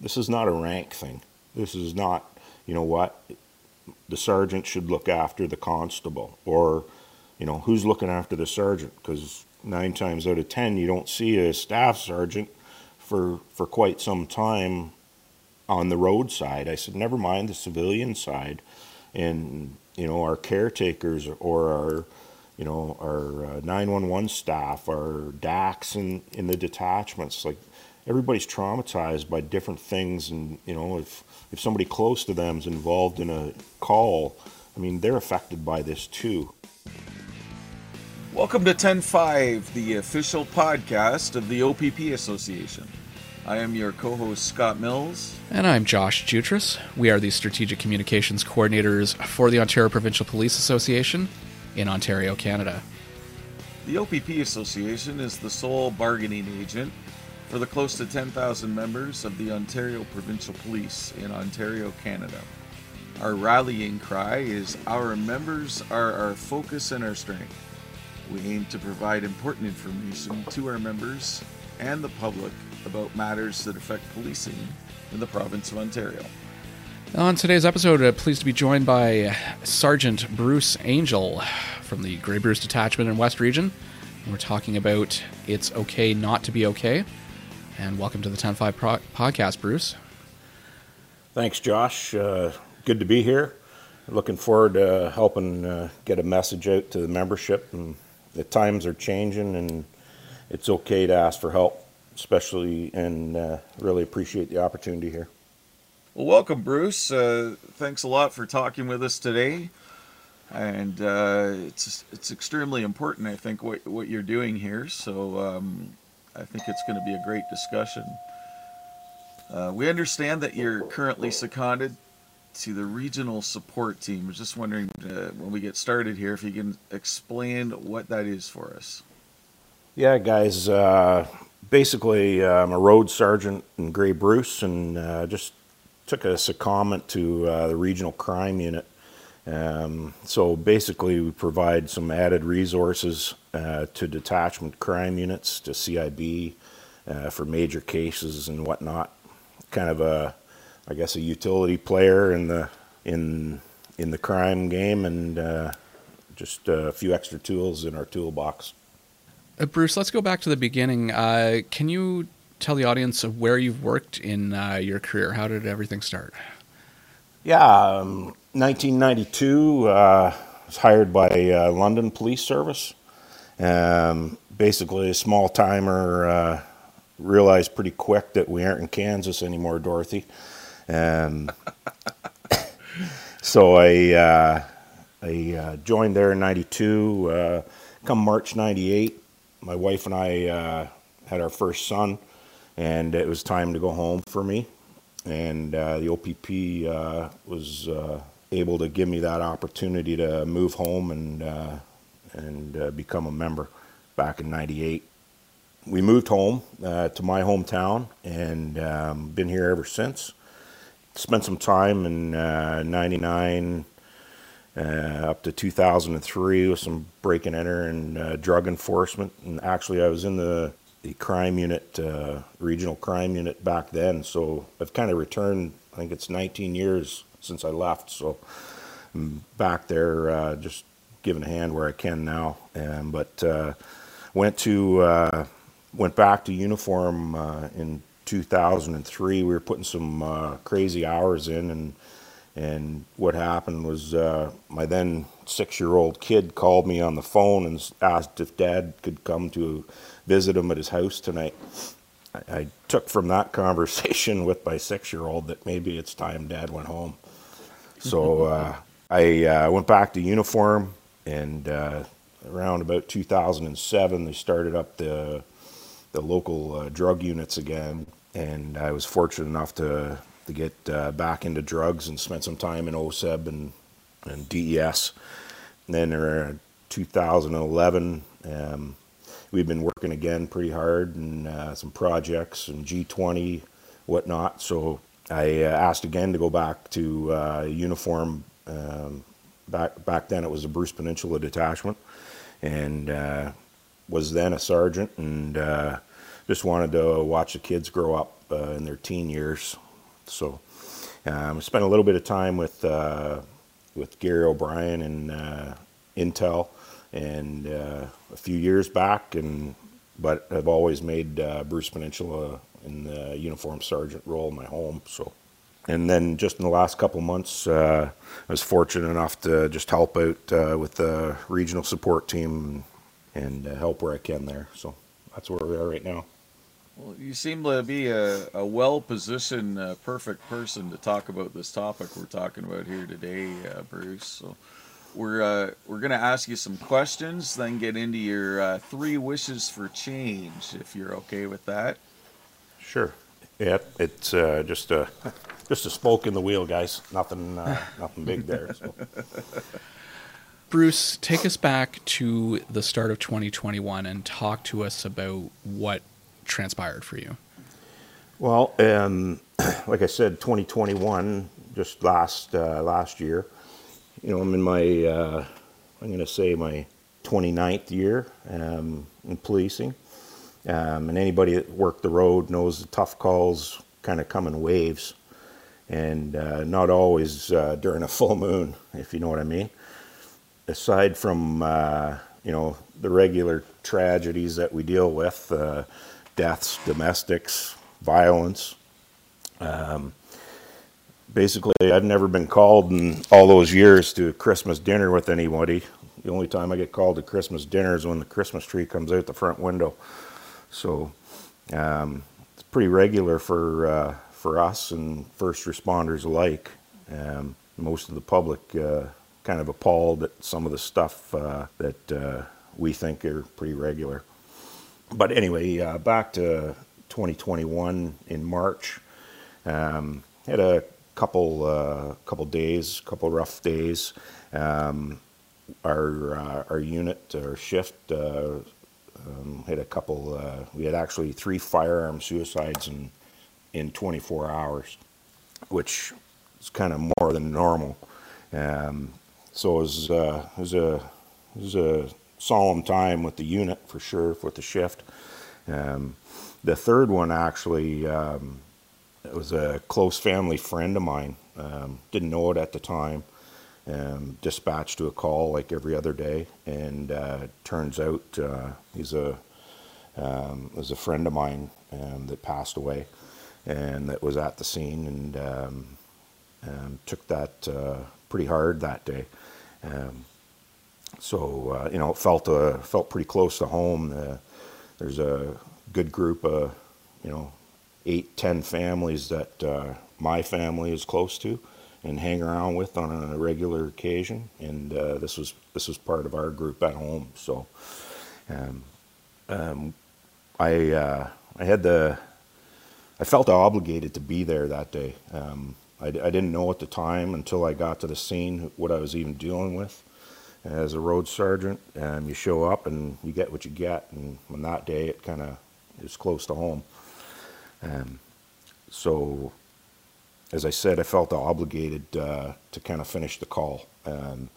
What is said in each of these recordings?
this is not a rank thing. This is not, you know what, the sergeant should look after the constable or, you know, who's looking after the sergeant? Because nine times out of ten, you don't see a staff sergeant for, for quite some time on the roadside. I said, never mind the civilian side. And, you know, our caretakers or our, you know, our uh, 911 staff, our DACs in, in the detachments, like everybody's traumatized by different things. And, you know, if, if somebody close to them is involved in a call, I mean, they're affected by this too. Welcome to 10.5, the official podcast of the OPP Association. I am your co host, Scott Mills. And I'm Josh Jutras. We are the Strategic Communications Coordinators for the Ontario Provincial Police Association in Ontario, Canada. The OPP Association is the sole bargaining agent for the close to 10,000 members of the Ontario Provincial Police in Ontario, Canada. Our rallying cry is Our members are our focus and our strength. We aim to provide important information to our members and the public about matters that affect policing in the province of Ontario. On today's episode, uh, pleased to be joined by Sergeant Bruce Angel from the Grey Bruce Detachment in West Region. We're talking about It's Okay Not to Be Okay. And welcome to the 10-5 pro- podcast, Bruce. Thanks, Josh. Uh, good to be here. Looking forward to helping uh, get a message out to the membership. And the times are changing, and it's okay to ask for help, especially, and uh, really appreciate the opportunity here. Well, welcome, Bruce. Uh, thanks a lot for talking with us today. And uh, it's it's extremely important, I think, what what you're doing here. So um, I think it's going to be a great discussion. Uh, we understand that you're currently seconded to the regional support team. I was just wondering uh, when we get started here if you can explain what that is for us. Yeah, guys. Uh, basically, I'm a road sergeant in Grey Bruce, and uh, just took a secondment to uh, the regional crime unit. Um, so basically, we provide some added resources uh, to detachment crime units, to CIB, uh, for major cases and whatnot. Kind of a, I guess, a utility player in the in in the crime game, and uh, just a few extra tools in our toolbox. Uh, Bruce, let's go back to the beginning. Uh, can you tell the audience of where you've worked in uh, your career? How did everything start? Yeah, um, 1992, uh, was hired by uh, London Police Service. Um, basically, a small timer. Uh, realized pretty quick that we aren't in Kansas anymore, Dorothy. Um, so I uh, I uh, joined there in '92. Uh, come March '98, my wife and I uh, had our first son, and it was time to go home for me. And uh, the OPP was able to give me that opportunity to move home and and become a member back in '98 we moved home uh, to my hometown and um, been here ever since. Spent some time in uh, 99 uh, up to 2003 with some break and enter and uh, drug enforcement. And actually, I was in the, the crime unit, uh, regional crime unit back then. So I've kind of returned, I think it's 19 years since I left. So I'm back there uh, just giving a hand where I can now. Um, but went to went back to uniform uh, in 2003. We were putting some uh, crazy hours in, and and what happened was uh, my then six-year-old kid called me on the phone and asked if Dad could come to visit him at his house tonight. I, I took from that conversation with my six-year-old that maybe it's time Dad went home. So uh, I uh, went back to uniform, and uh, around about 2007, they started up the the local uh, drug units again, and I was fortunate enough to to get uh, back into drugs and spent some time in OSEB and and DES. And then around 2011, um, we've been working again pretty hard and uh, some projects and G20, whatnot. So I uh, asked again to go back to uh, uniform. Um, back back then, it was a Bruce Peninsula detachment, and uh, was then a sergeant and uh, just wanted to watch the kids grow up uh, in their teen years. So um, I spent a little bit of time with uh, with Gary O'Brien and uh, Intel, and uh, a few years back, and but I've always made Bruce Peninsula in the uniform sergeant role my home. So, and then just in the last couple months, uh, I was fortunate enough to just help out uh, with the regional support team and, uh, help where I can there. So that's where we are right now. Well, you seem to be a, a well positioned, uh, perfect person to talk about this topic we're talking about here today, uh, Bruce. So we're uh, we're gonna ask you some questions, then get into your uh, three wishes for change, if you're okay with that. Sure. Yeah, it's uh, just a just a spoke in the wheel, guys. Nothing uh, nothing big there. So. Bruce, take us back to the start of 2021 and talk to us about what transpired for you. Well, um, like I said, 2021, just last uh, last year. You know, I'm in my uh, I'm going to say my 29th year um, in policing, um, and anybody that worked the road knows the tough calls kind of come in waves, and uh, not always uh, during a full moon, if you know what I mean aside from uh, you know the regular tragedies that we deal with, uh, deaths, domestics, violence. Um, basically, I've never been called in all those years to a Christmas dinner with anybody. The only time I get called to Christmas dinner is when the Christmas tree comes out the front window. So um, it's pretty regular for uh, for us and first responders alike. Um, most of the public uh, kind of appalled at some of the stuff uh, that uh, we think are pretty regular. But anyway, uh, back to 2021 in March, um, had a couple uh, couple days, couple rough days. Um, our our unit, our shift, um, had a couple. we had actually three firearm suicides in in 24 hours, which is kind of more than normal. Um, so it was, uh, it was a it was a solemn time with the unit for sure, with the shift. Um, the third one actually, um, it was a close family friend of mine. Um, didn't know it at the time. Um, dispatched to a call like every other day, and uh, turns out uh, he's a um, was a friend of mine um, that passed away, and that was at the scene and um, um, took that uh, pretty hard that day. Um, so uh, you know, it felt uh, felt pretty close to home. Uh, there's a good group of you know eight, ten families that my family is close to and hang around with on a regular occasion, and uh, this was this was part of our group at home. So um, um, I uh, I had the I felt obligated to be there that day. Um, I, I, didn't know at the time until I got to the scene what I was even dealing with. As a road sergeant, um, you show up and you get what you get, and on that day it kind of is close to home. Um, so, as I said, I felt obligated uh, to kind of finish the call. Um,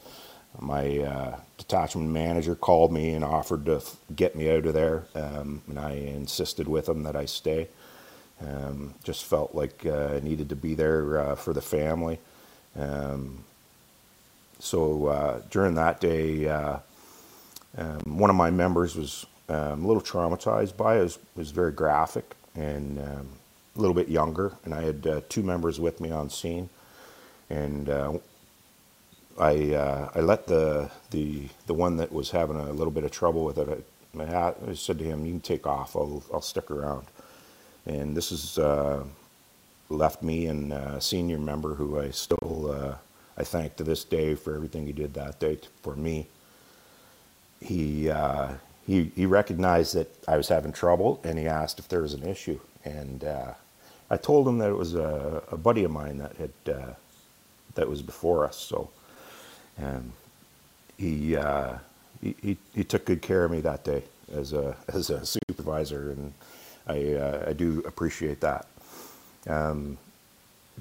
my uh, detachment manager called me and offered to get me out of there, um, and I insisted with him that I stay. Um, just felt like uh, I needed to be there uh, for the family. Um, so uh, during that day, uh, um, one of my members was um, a little traumatized by it. It was, it was very graphic and um, a little bit younger. And I had uh, two members with me on scene. And uh, I, I let the, the, the one that was having a little bit of trouble with it, I, I said to him, you can take off, I'll, I'll stick around. And this has uh, left me and a senior member who I still uh, I thank to this day for everything he did that day for me. He uh, he he recognized that I was having trouble and he asked if there was an issue and uh, I told him that it was a, a buddy of mine that had uh, that was before us. So um, he, uh, he, he he took good care of me that day as a as a supervisor and I, uh, I do appreciate that. Um,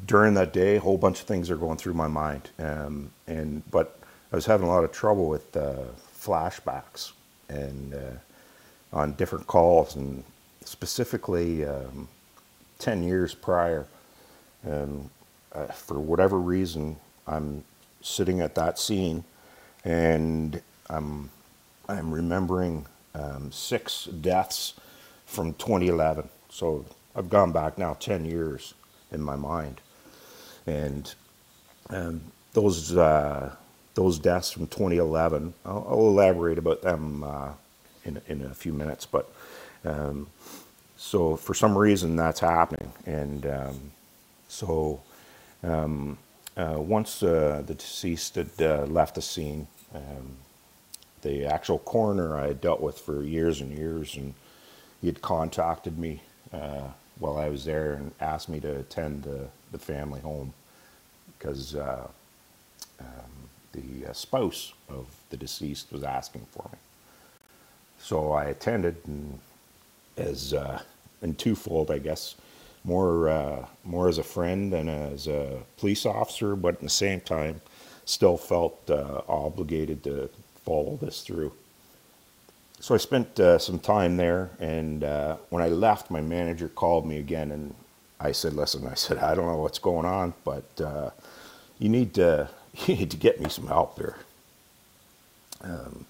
during that day, a whole bunch of things are going through my mind, um, and but I was having a lot of trouble with uh, flashbacks and uh, on different calls, and specifically um, ten years prior, and uh, for whatever reason, I'm sitting at that scene, and I'm I'm remembering um, six deaths from 2011. So I've gone back now 10 years in my mind, and um, those uh, those deaths from 2011. I'll, I'll elaborate about them uh, in in a few minutes, but. Um, so for some reason that's happening, and um, so um, uh, once uh, the deceased had uh, left the scene, um, the actual coroner I had dealt with for years and years, and he had contacted me uh, while I was there and asked me to attend the, the family home because uh, um, the uh, spouse of the deceased was asking for me. So I attended, and as uh, in twofold, I guess, more uh, more as a friend and as a police officer, but at the same time, still felt uh, obligated to follow this through. So I spent uh, some time there, and uh, when I left, my manager called me again, and I said, "Listen," I said, "I don't know what's going on, but uh, you need to you need to get me some help here." Um,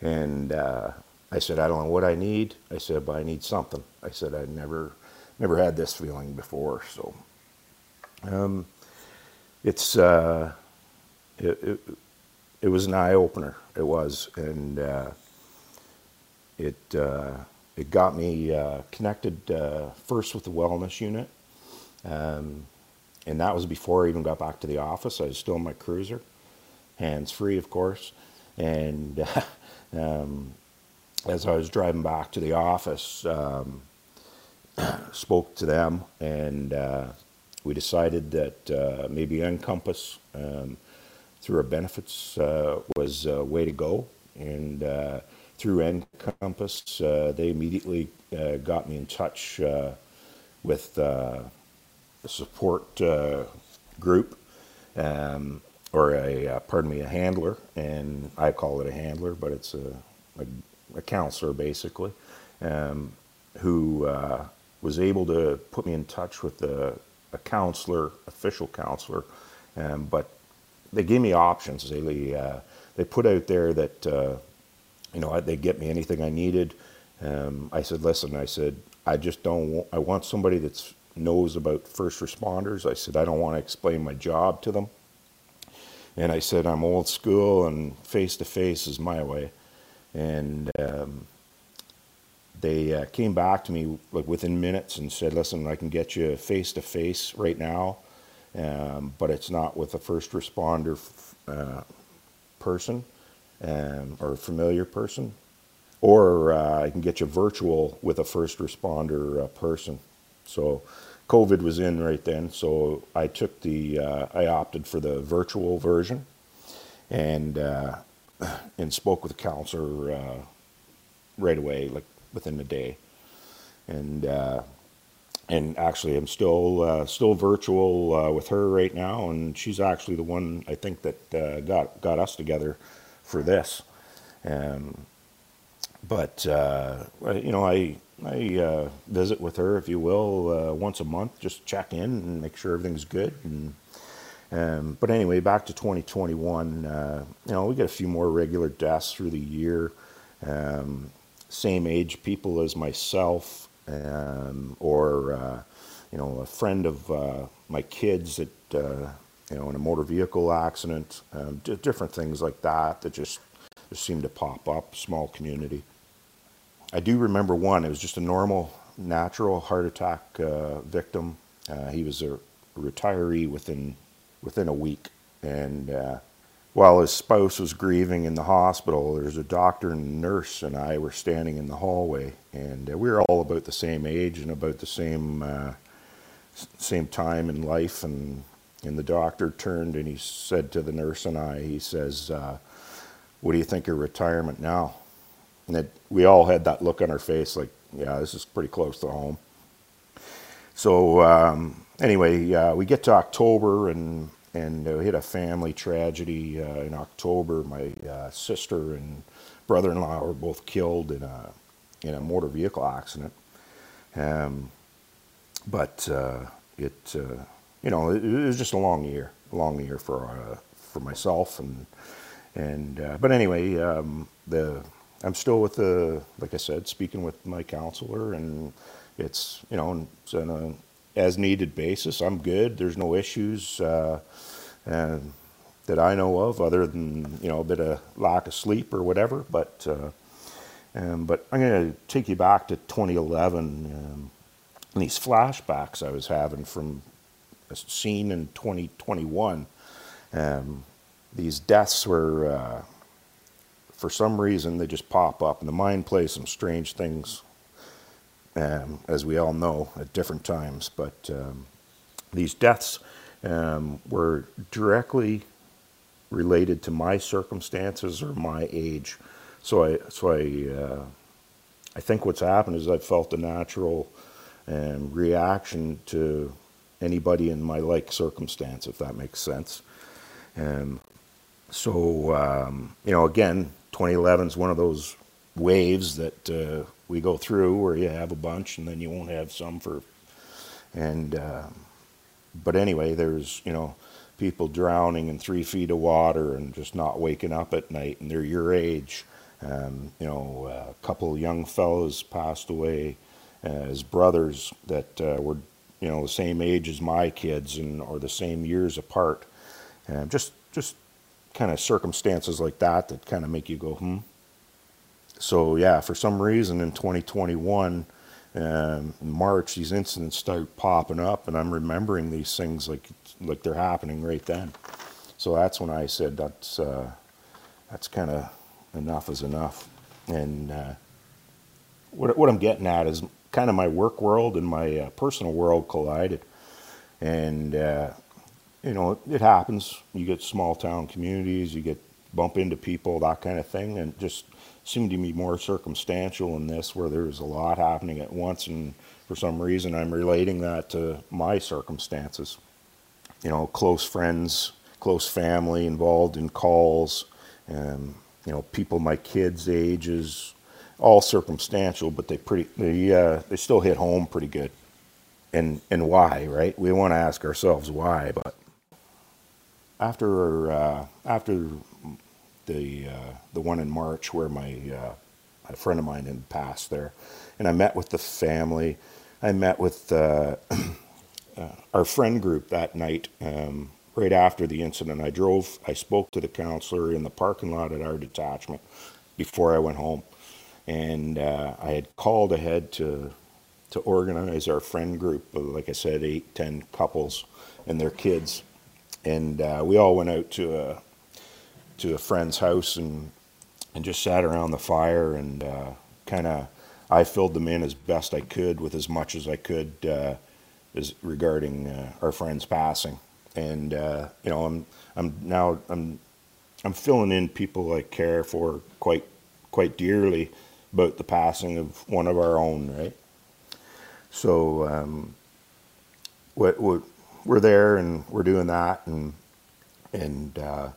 and uh, I said, "I don't know what I need." I said, "But I need something." I said, "I never never had this feeling before, so." Um, it's uh, it, it, it was an eye opener. It was, and uh, it uh, it got me uh, connected uh, first with the wellness unit, um, and that was before I even got back to the office. I was still in my cruiser, hands free, of course, and um, as I was driving back to the office, um, spoke to them, and uh, we decided that uh, maybe Encompass um, through our benefits uh, was a way to go. And uh, through Encompass, uh, they immediately uh, got me in touch with a support group, um, or a pardon me, a handler, and I call it a handler, but it's a a, a counselor basically, um, who uh, was able to put me in touch with a, a counselor, official counselor, um, but they gave me options. They uh, they put out there that uh, you know they get me anything I needed. Um, I said, listen, I said I just don't. Want, I want somebody that knows about first responders. I said I don't want to explain my job to them. And I said I'm old school and face to face is my way. And um, they uh, came back to me like within minutes and said, listen, I can get you face to face right now um, but it's not with a first responder uh, person um, or a familiar person. Or uh, I can get you virtual with a first responder uh, person. So COVID was in right then, so I took the, uh, I opted for the virtual version and, uh, and spoke with the counselor uh, right away, like within a day. And and actually I'm still uh, still virtual uh, with her right now, and she's actually the one I think that uh, got got us together for this. Um, but uh, you know, I I uh, visit with her, if you will, uh, once a month, just check in and make sure everything's good. And um, but anyway, back to 2021. you know, we get a few more regular deaths through the year. Um, same age people as myself um, or uh, you know a friend of uh, my kids that uh, you know in a motor vehicle accident, um, different things like that that just just seem to pop up. Small community. I do remember one. It was just a normal, natural heart attack uh, victim. Uh, he was a retiree within within a week, and uh, while his spouse was grieving in the hospital, there was a doctor and nurse and I were standing in the hallway, and uh, we were all about the same age and about the same uh, same time in life. And and the doctor turned and he said to the nurse and I, he says, uh, "What do you think of retirement now?" And we all had that look on our face, like, "Yeah, this is pretty close to home." So um, anyway, uh, we get to October and and uh, we hit a family tragedy uh, in October. My uh, sister and brother-in-law were both killed in a in a motor vehicle accident. Um, but uh, it uh, you know, it, it was just a long year, a long year for uh, for myself and and uh, but anyway, um, the I'm still with the like I said, speaking with my counselor, and it's you know it's on a as needed basis. I'm good. There's no issues uh, and that I know of, other than you know a bit of lack of sleep or whatever. But uh, um, but I'm going to take you back to 2011. Um, and these flashbacks I was having from a scene in 2021. Um, these deaths were, uh, for some reason, they just pop up, and the mind plays some strange things, um, as we all know, at different times. But um, these deaths um, were directly related to my circumstances or my age. So I, so I, uh, I think what's happened is I've felt a natural um, reaction to anybody in my like circumstance, if that makes sense. Um, so, um, you know, again, 2011 is one of those waves that uh, we go through where you have a bunch and then you won't have some for, and, uh, but anyway, there's, you know, people drowning in three feet of water and just not waking up at night and they're your age. Um, you know, a couple young fellows passed away as brothers that uh, were, you know, the same age as my kids and or the same years apart. And just just kind of circumstances like that that kind of make you go, hmm. So yeah, for some reason in 2021, um, March, these incidents start popping up, and I'm remembering these things like like they're happening right then. So that's when I said that's uh, that's kind of enough is enough. And uh, what what I'm getting at is kind of my work world and my uh, personal world collided, and uh, you know, it happens. You get small town communities, you get bump into people, that kind of thing, and just seemed to be more circumstantial in this, where there's a lot happening at once, and for some reason, I'm relating that to my circumstances. You know, close friends, close family involved in calls, and you know, people my kids' ages, all circumstantial, but they pretty they uh, they still hit home pretty good. And and why, right? We want to ask ourselves why, but after uh, after the uh, the one in March where my uh, a friend of mine had passed there, and I met with the family. I met with uh, uh, our friend group that night. Um, right after the incident, I drove. I spoke to the counselor in the parking lot at our detachment before I went home, and uh, I had called ahead to to organize our friend group. Like I said, eight, ten couples and their kids and uh, we all went out to a to a friend's house and and just sat around the fire and uh, kind of I filled them in as best I could with as much as I could uh, as regarding uh, our friend's passing. And uh, you know, I'm I'm now I'm I'm filling in people I care for quite quite dearly about the passing of one of our own, right? So um, what we're there and we're doing that and and uh,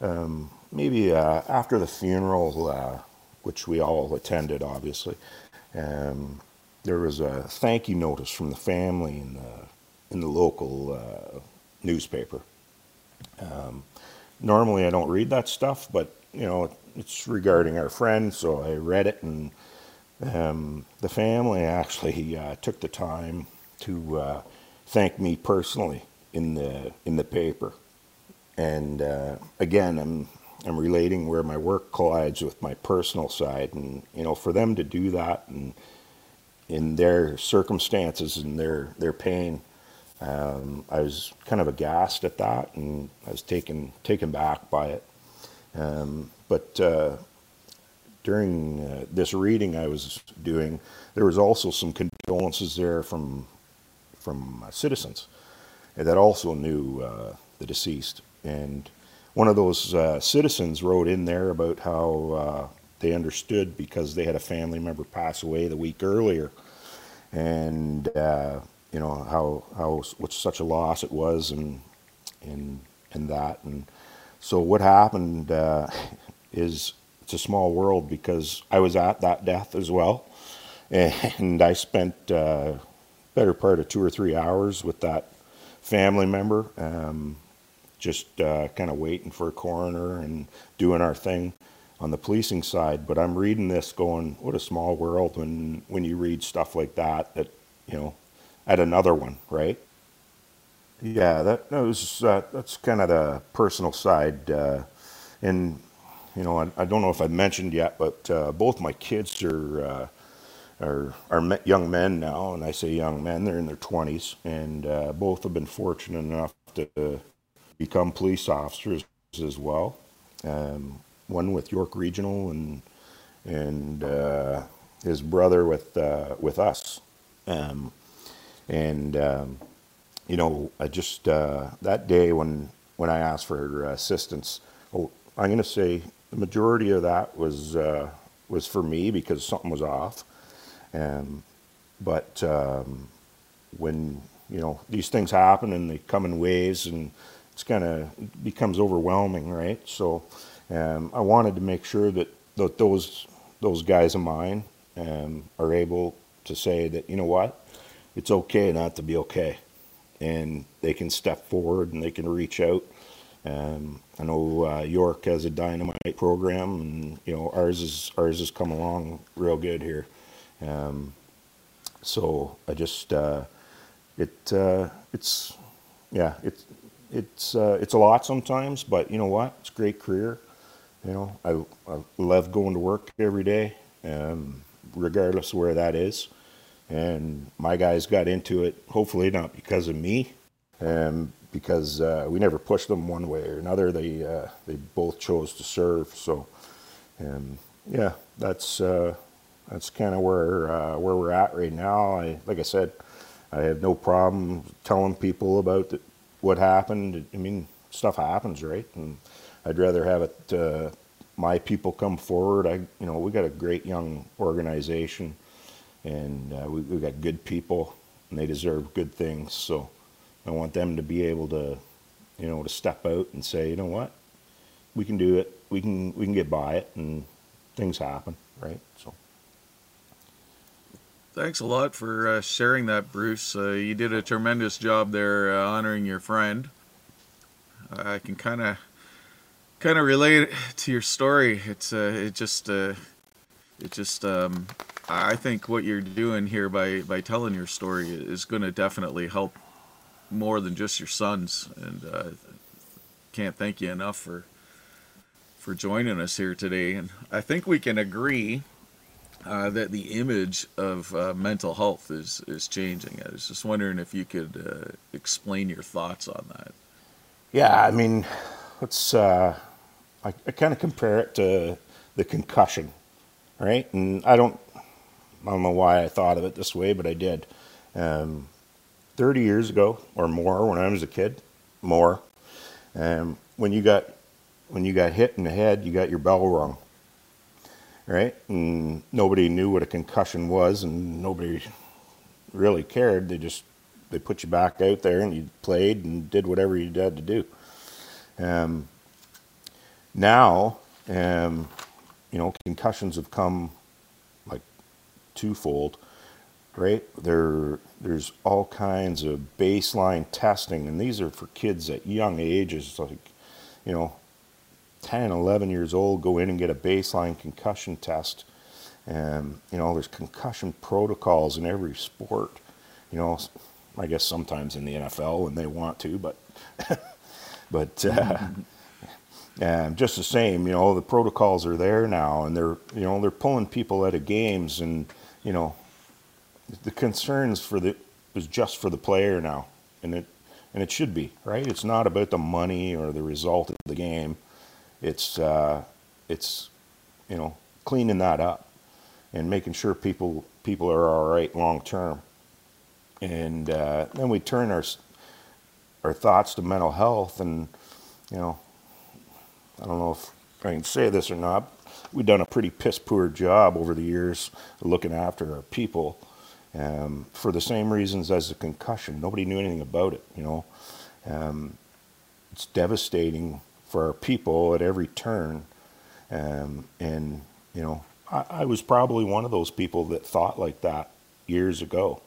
um, maybe uh, after the funeral, uh, which we all attended, obviously, um, there was a thank you notice from the family in the in the local uh, newspaper. Um, normally, I don't read that stuff, but you know it's regarding our friend, so I read it, and um, the family actually uh, took the time to uh, thank me personally in the in the paper. And uh, again, I'm I'm relating where my work collides with my personal side, and you know, for them to do that and in their circumstances and their their pain, um, I was kind of aghast at that, and I was taken taken back by it. Um, but uh, during uh, this reading I was doing, there was also some condolences there from from citizens that also knew uh, the deceased. And one of those uh, citizens wrote in there about how uh, they understood because they had a family member pass away the week earlier, and uh, you know how how what such a loss it was, and and and that. And so what happened uh, is it's a small world because I was at that death as well, and I spent a better part of two or three hours with that family member, um, just uh, kind of waiting for a coroner and doing our thing on the policing side. But I'm reading this, going, "What a small world!" When when you read stuff like that, that you know, at another one, right? Yeah, that, was uh, that's kind of the personal side, uh, and you know, I, I, don't know if I mentioned yet, but uh, both my kids are uh, are are young men now, and I say young men, they're in their twenties, and uh, both have been fortunate enough to become police officers as well. Um, one with York Regional, and and uh, his brother with with us, um, and. Um, you know, I just uh, that day when when I asked for assistance, oh, I'm going to say the majority of that was uh, was for me because something was off. Um, but um, when you know these things happen and they come in waves and it's kind of becomes overwhelming, right? So um, I wanted to make sure that, that those those guys of mine um, are able to say that you know what, it's okay not to be okay and they can step forward and they can reach out. Um, I know uh, York has a dynamite program, and you know ours is ours has come along real good here. Um, so I just uh, it uh, it's yeah it's it's uh, it's a lot sometimes, but you know what? It's a great career. You know I, I love going to work every day, um, regardless where that is and my guys got into it. Hopefully not because of me, and because uh, we never pushed them one way or another. They uh, they both chose to serve. So, and yeah, that's uh, that's kind of where uh, where we're at right now. I like I said, I have no problem telling people about the, what happened. I mean, stuff happens, right? And I'd rather have it. Uh, my people come forward. I, you know, we got a great young organization and uh, we, we got good people, and they deserve good things. So I want them to be able to, you know, to step out and say, you know what, we can do it. We can we can get by it, and things happen, right? So. Thanks a lot for uh, sharing that, Bruce. Uh, you did a tremendous job there uh, honoring your friend. I can kind of kind of relate to your story. It's uh, it just uh, it just um, I think what you're doing here by by telling your story is going to definitely help more than just your sons, and uh, can't thank you enough for for joining us here today. And I think we can agree uh, that the image of uh, mental health is is changing. I was just wondering if you could uh, explain your thoughts on that. Yeah, I mean, let's. Uh, I, I kind of compare it to the concussion, right? And I don't I don't know why I thought of it this way, but I did. Um, 30 years ago or more, when I was a kid, more, um, when you got when you got hit in the head, you got your bell rung, right? And nobody knew what a concussion was, and nobody really cared. They just they put you back out there, and you played and did whatever you had to do. Um, now, um, you know, concussions have come like twofold, right? There, there's all kinds of baseline testing, and these are for kids at young ages, like, you know, 10, 11 years old, go in and get a baseline concussion test. And, you know, there's concussion protocols in every sport. You know, I guess sometimes in the NFL when they want to, but, but, uh, and just the same, you know, the protocols are there now, and they're, you know, they're pulling people out of games, and you know, the concerns for the is just for the player now, and it and it should be right. It's not about the money or the result of the game. It's uh, it's you know cleaning that up and making sure people people are all right long term. And uh, then we turn our our thoughts to mental health, and you know, I don't know if I can say this or not we've done a pretty piss poor job over the years looking after our people um, for the same reasons as the concussion. Nobody knew anything about it, you know. Um, it's devastating for our people at every turn. Um, and, you know, I, I, was probably one of those people that thought like that years ago.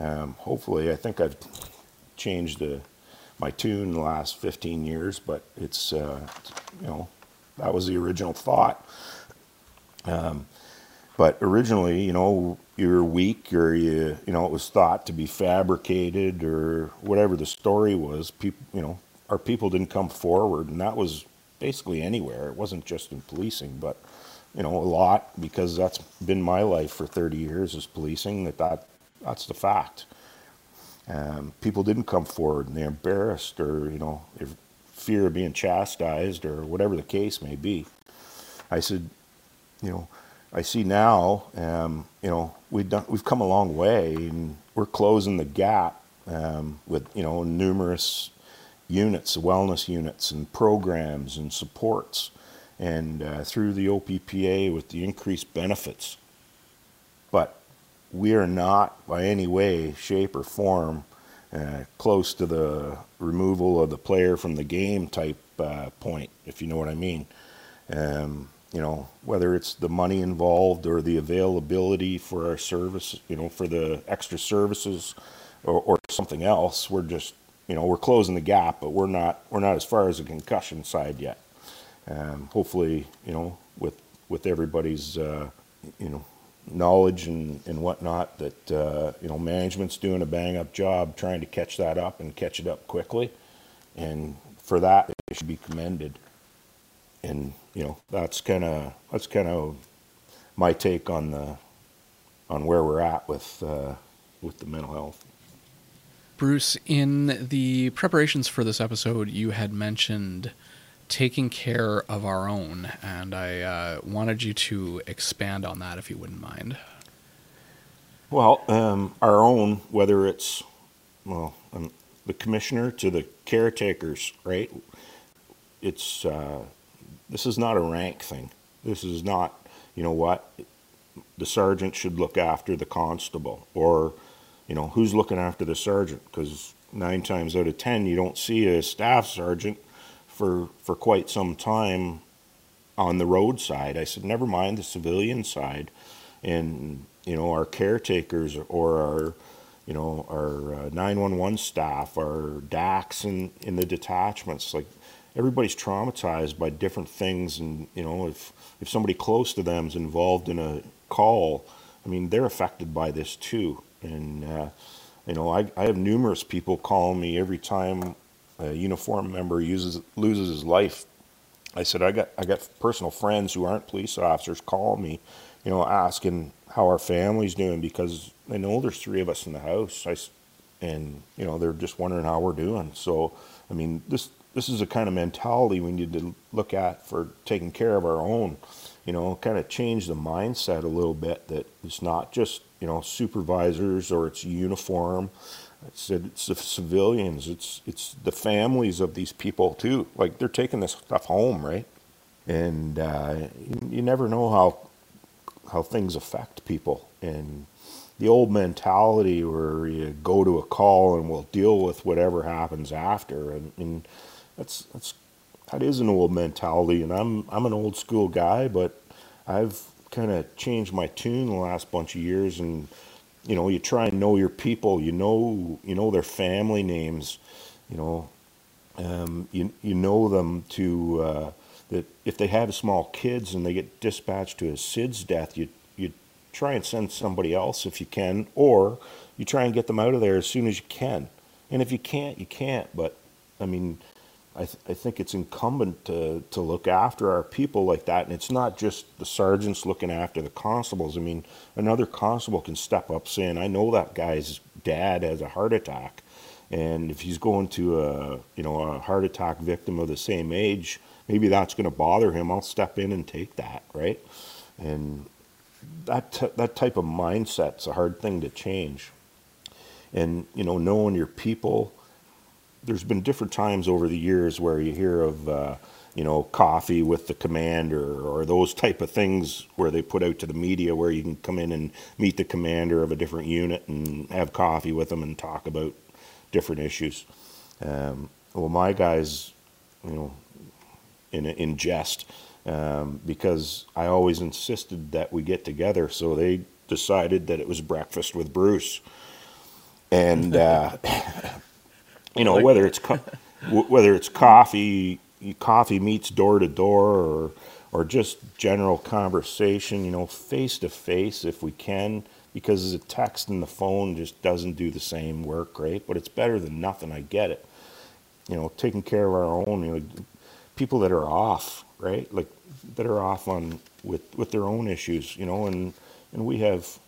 Um, hopefully, I think I've changed the, my tune the last 15 years, but it's, uh, you know, that was the original thought. Um, but originally, you know, you're weak or you, you know, it was thought to be fabricated or whatever the story was. People, you know, our people didn't come forward, and that was basically anywhere. It wasn't just in policing, but you know, a lot because that's been my life for 30 years is policing. That that that's the fact. Um, people didn't come forward, and they're embarrassed, or you know, if fear of being chastised, or whatever the case may be. I said, you know, I see now, um, you know, we've done, we've come a long way, and we're closing the gap um, with you know numerous units, wellness units, and programs and supports, and uh, through the OPPA with the increased benefits. But we are not by any way, shape, or form uh, close to the removal of the player from the game type uh, point, if you know what I mean. Um, you know, whether it's the money involved or the availability for our service, you know, for the extra services or, or something else, we're just, you know, we're closing the gap, but we're not, we're not as far as the concussion side yet. Um, hopefully, you know, with, with everybody's, uh, you know, knowledge and, and whatnot that, uh, you know, management's doing a bang up job trying to catch that up and catch it up quickly. And for that, they should be commended and you know that's kind of that's kind of my take on the on where we're at with uh, with the mental health. Bruce, in the preparations for this episode, you had mentioned taking care of our own, and I uh, wanted you to expand on that if you wouldn't mind. Well, um, our own, whether it's well, um, the commissioner to the caretakers, right? It's uh, this is not a rank thing. This is not, you know what, the sergeant should look after the constable, or, you know, who's looking after the sergeant? Because nine times out of ten, you don't see a staff sergeant for for quite some time on the roadside. I said, never mind the civilian side, and you know, our caretakers or our you know, our uh, 911 staff, our DACs in, in the detachments, like everybody's traumatized by different things and you know if if somebody close to them is involved in a call i mean they're affected by this too and uh, you know I, I have numerous people call me every time a uniform member uses loses his life i said i got i got personal friends who aren't police officers call me you know asking how our family's doing because they know there's three of us in the house I, and you know they're just wondering how we're doing so i mean this this is a kind of mentality we need to look at for taking care of our own. You know, kind of change the mindset a little bit that it's not just you know supervisors or it's uniform. It's, it's the civilians. It's it's the families of these people too. Like they're taking this stuff home, right? And uh, you, you never know how how things affect people. And the old mentality where you go to a call and we'll deal with whatever happens after. And, and that's that's that is an old mentality, and I'm I'm an old school guy, but I've kind of changed my tune the last bunch of years, and you know, you try and know your people, you know, you know their family names, you know, um, you you know them to uh, that if they have small kids and they get dispatched to a SIDS death, you you try and send somebody else if you can, or you try and get them out of there as soon as you can. And if you can't, you can't. But I mean, I, th- I think it's incumbent to, to look after our people like that. And it's not just the sergeants looking after the constables. I mean, another constable can step up saying, I know that guy's dad has a heart attack. And if he's going to a, you know, a heart attack victim of the same age, maybe that's going to bother him. I'll step in and take that, right? And that, t- that type of mindset's a hard thing to change. And, you know, knowing your people, there's been different times over the years where you hear of uh, you know coffee with the commander or those type of things where they put out to the media where you can come in and meet the commander of a different unit and have coffee with them and talk about different issues. Um, well, my guys, you know, in in jest um, because I always insisted that we get together, so they decided that it was breakfast with Bruce, and. Uh, you know like whether it's co- whether it's coffee coffee meets door to door or or just general conversation you know face to face if we can because the text and the phone just doesn't do the same work right but it's better than nothing i get it. You know taking care of our own you know people that are off right? Like that are off on with with their own issues you know and and we have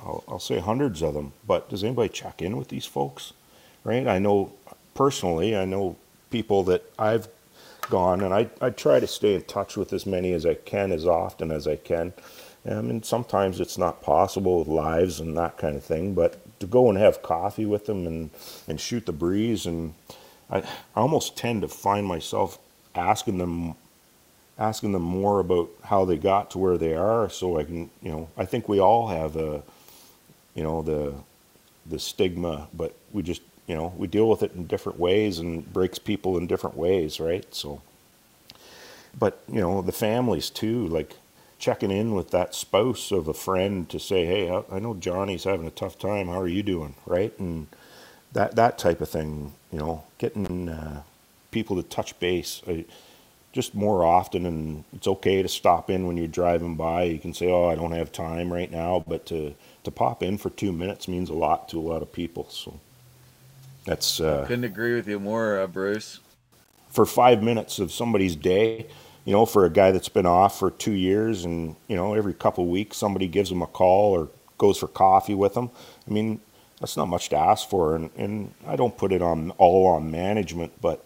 I'll, I'll say hundreds of them but does anybody check in with these folks right? I know personally i know people that i've gone and i, I try to stay in touch with as many as i can as often as i can. Um, and sometimes it's not possible with lives and that kind of thing but to go and have coffee with them and and shoot the breeze and i, I almost tend to find myself asking them asking them more about how they got to where they are so I can you know I think we all have a you know the the stigma but we just you know we deal with it in different ways and breaks people in different ways right? So but you know the families too like checking in with that spouse of a friend to say hey I, know Johnny's having a tough time. How are you doing? Right? And that that type of thing you know getting uh, people to touch base I, just more often and it's okay to stop in when you're driving by. You can say oh i don't have time right now but to to pop in for two minutes means a lot to a lot of people so that's uh, Couldn't agree with you more, uh, Bruce. for five minutes of somebody's day you know for a guy that's been off for two years and you know every couple of weeks somebody gives him a call or goes for coffee with him. i mean that's not much to ask for and, and i don't put it on all on management but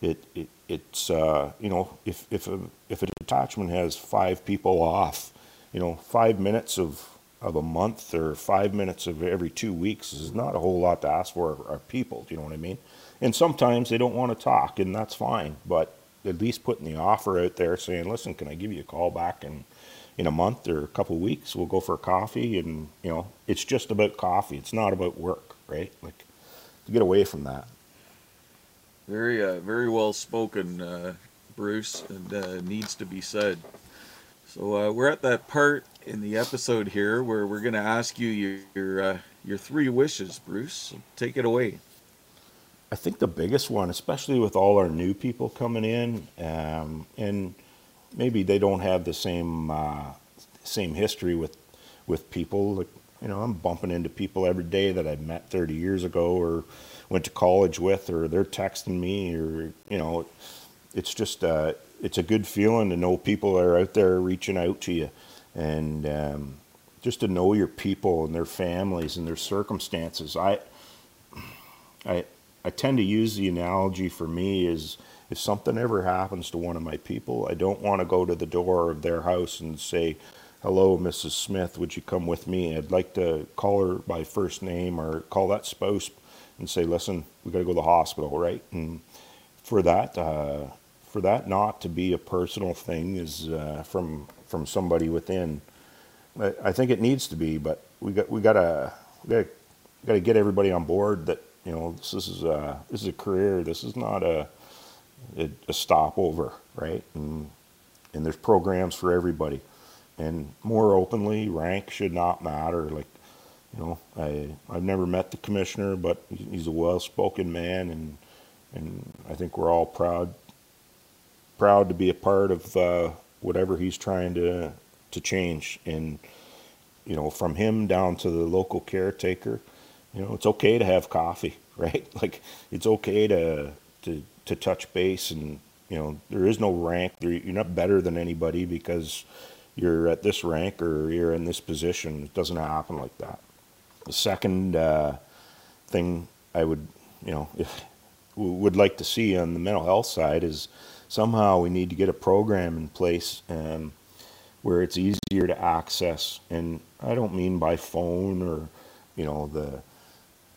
it, it it's uh, you know if if a if a detachment has five people off, you know five minutes of of a month or five minutes of every two weeks is not a whole lot to ask for our people. Do you know what I mean? And sometimes they don't want to talk, and that's fine. But at least putting the offer out there, saying, "Listen, can I give you a call back in in a month or a couple of weeks? We'll go for a coffee." And you know, it's just about coffee. It's not about work, right? Like to get away from that. Very, uh, very well spoken, uh, Bruce, and uh, needs to be said. So uh, we're at that part in the episode here where we're going to ask you your your, uh, your three wishes, Bruce. Take it away. I think the biggest one, especially with all our new people coming in, um, and maybe they don't have the same uh, same history with with people. Like, you know, I'm bumping into people every day that I met 30 years ago or went to college with, or they're texting me, or you know, it's just uh, it's a good feeling to know people are out there reaching out to you, and um, just to know your people and their families and their circumstances. I I I tend to use the analogy for me is if something ever happens to one of my people, I don't want to go to the door of their house and say, "Hello, Mrs. Smith, would you come with me?" I'd like to call her by first name or call that spouse and say, "Listen, we got to go to the hospital, right?" And for that, uh, for that not to be a personal thing is uh, from from somebody within. I, I think it needs to be, but we got we gotta gotta got to get everybody on board that you know this is a this is a career. This is not a a, a stopover, right? And and there's programs for everybody. And more openly, rank should not matter. Like you know, I I've never met the commissioner, but he's a well-spoken man, and and I think we're all proud proud to be a part of uh, whatever he's trying to to change. And you know, from him down to the local caretaker, you know, it's okay to have coffee, right? Like it's okay to to to touch base, and you know, there is no rank. You're not better than anybody because you're at this rank or you're in this position. It doesn't happen like that. The second uh, thing I would, you know, if, would like to see on the mental health side is somehow we need to get a program in place um, where it's easier to access. And I don't mean by phone or, you know, the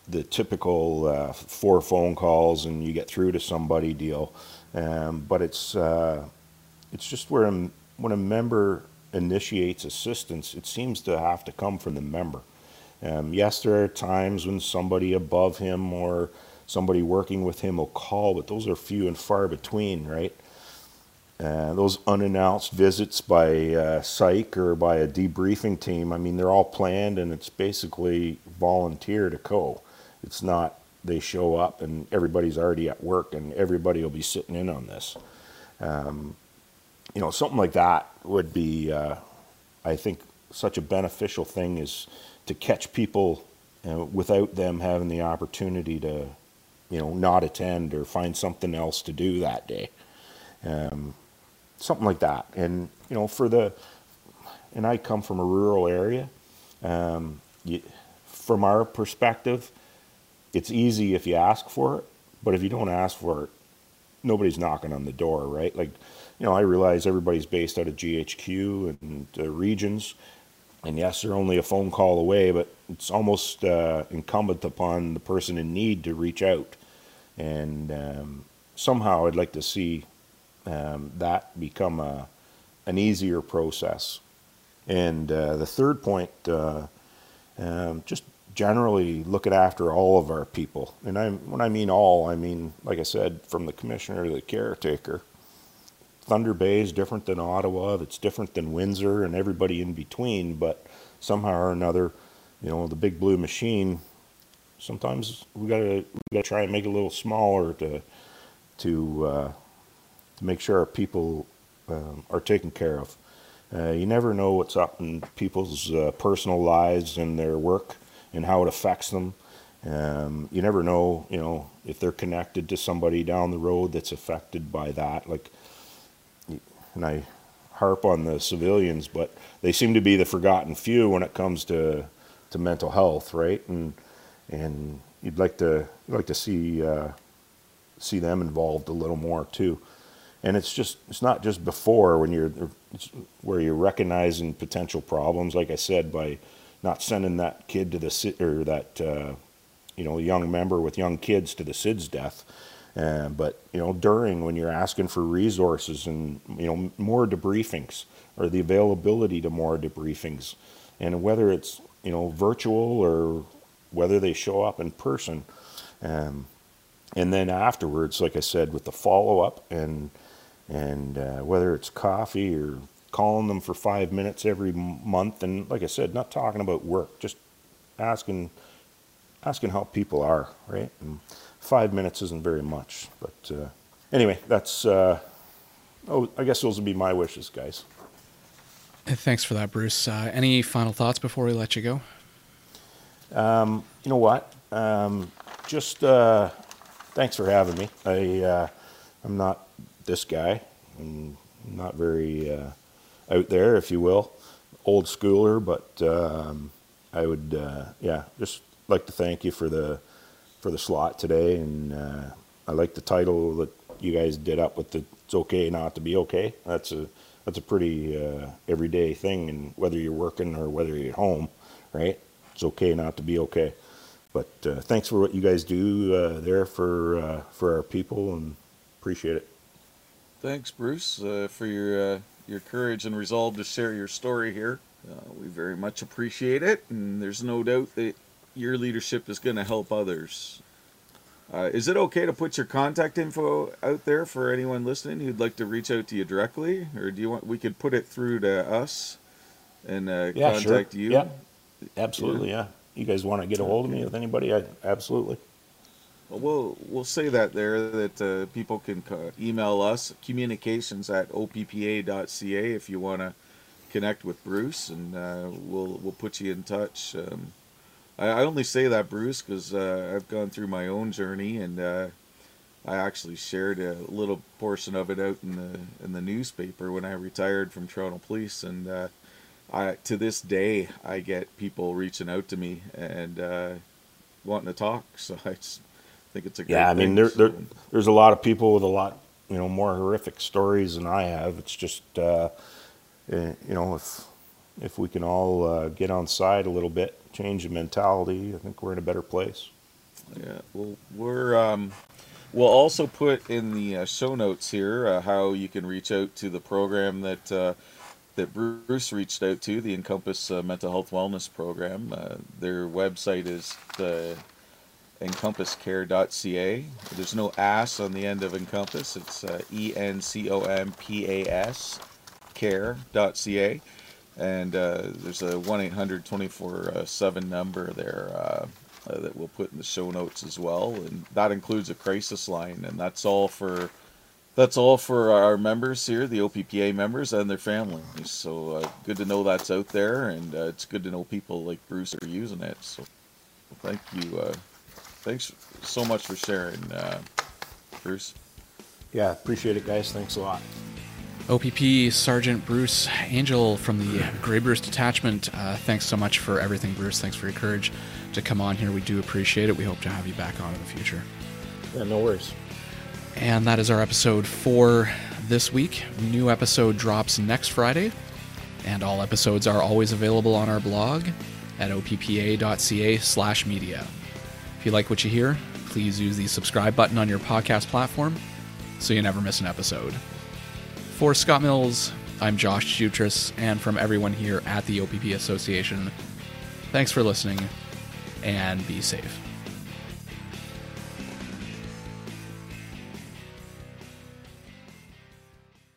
the typical uh, four phone calls and you get through to somebody deal. Um, but it's uh, it's just where a, when a member initiates assistance, it seems to have to come from the member. Um, yes, there are times when somebody above him or somebody working with him will call, but those are few and far between, right? Uh, those unannounced visits by uh, psych or by a debriefing team, I mean, they're all planned and it's basically volunteer to go. It's not they show up and everybody's already at work and everybody will be sitting in on this. Um, you know, something like that would be, uh, I think, such a beneficial thing is to catch people uh, without them having the opportunity to, you know, not attend or find something else to do that day. Um, something like that. And, you know, for the, and I come from a rural area. Um, you, from our perspective, it's easy if you ask for it, but if you don't ask for it, nobody's knocking on the door, right? Like, you know, I realize everybody's based out of GHQ and uh, regions, and yes, they're only a phone call away, but it's almost uh, incumbent upon the person in need to reach out. And um, somehow I'd like to see um, that become a, an easier process. And uh, the third point, uh, um, just generally looking after all of our people. And I, when I mean all, I mean, like I said, from the commissioner to the caretaker. Thunder Bay is different than Ottawa. it's different than Windsor and everybody in between. But somehow or another, you know, the big blue machine. Sometimes we gotta we gotta try and make it a little smaller to to uh, to make sure our people um, are taken care of. Uh, you never know what's up in people's uh, personal lives and their work and how it affects them. Um, you never know, you know, if they're connected to somebody down the road that's affected by that. Like, and I harp on the civilians, but they seem to be the forgotten few when it comes to to mental health, right? And and you'd like to you'd like to see uh, see them involved a little more too. And it's just it's not just before when you're where you're recognizing potential problems, like I said, by not sending that kid to the sit or that uh, you know young member with young kids to the SIDS death. Uh, but you know during when you're asking for resources and you know more debriefings or the availability to more debriefings, and whether it's you know virtual or whether they show up in person, um, and then afterwards, like I said, with the follow up and and uh, whether it's coffee or calling them for five minutes every month, and like I said, not talking about work, just asking asking how people are, right? And five minutes isn't very much, but uh, anyway, that's. Uh, oh, I guess those would be my wishes, guys. Thanks for that, Bruce. Uh, any final thoughts before we let you go? Um, you know what? Um, just uh, thanks for having me. I uh, I'm not this guy. Not very uh, out there, if you will, old schooler. But um, I would, uh, yeah, just like to thank you for the for the slot today, and uh, I like the title that you guys did up with the "It's okay not to be okay." That's a that's a pretty uh, everyday thing, and whether you're working or whether you're at home, right? It's okay not to be okay. But uh, thanks for what you guys do uh, there for for our people, and appreciate it. Thanks, Bruce, uh, for your uh, your courage and resolve to share your story here. we very much appreciate it, and there's no doubt that your leadership is going to help others. Uh, is it okay to put your contact info out there for anyone listening who'd like to reach out to you directly, or do you want we could put it through to us and uh, Yeah, contact sure. you? Yeah, absolutely. Yeah. You guys want to get a hold of me with anybody? I, absolutely. Well, we'll we'll say that there that uh, people can email us communications at oppa.ca if you want to connect with Bruce, and uh, we'll we'll put you in touch. Um, I, I only say that Bruce because uh, I've gone through my own journey, and uh, I actually shared a little portion of it out in the in the newspaper when I retired from Toronto Police, and uh, I to this day I get people reaching out to me and uh, wanting to talk. So I just think it's a Yeah, I mean, there, there, there's a lot of people with a lot, you know, more horrific stories than I have. It's just, uh, eh, you know, if if we can all uh, get on side a little bit, change the mentality, I think we're in a better place. Yeah, well, we're um, we'll also put in the uh, show notes here uh, how you can reach out to the program that uh, that Bruce reached out to, the Encompass uh, Mental Health Wellness Program. Uh, their website is the encompasscare.ca. There's no ass on the end of Encompass. It's uh, E N C O M P A S care.ca. And uh, there's a 1 800 24 7 number there uh, uh, that we'll put in the show notes as well, and that includes a crisis line, and that's all for that's all for our members here, the OPPA members and their families. So uh, good to know that's out there, and uh, it's good to know people like Bruce are using it. So thank you, uh, thanks so much for sharing, uh, Bruce. Yeah, appreciate it, guys. Thanks a lot. OPP Sergeant Bruce Angel from the Grey Bruce Detachment. Uh, thanks so much for everything, Bruce. Thanks for your courage to come on here. We do appreciate it. We hope to have you back on in the future. Yeah, no worries. And that is our episode for this week. New episode drops next Friday, and all episodes are always available on our blog at oppa.ca/media. If you like what you hear, please use the subscribe button on your podcast platform so you never miss an episode. For Scott Mills, I'm Josh Jutras, and from everyone here at the OPP Association, thanks for listening and be safe.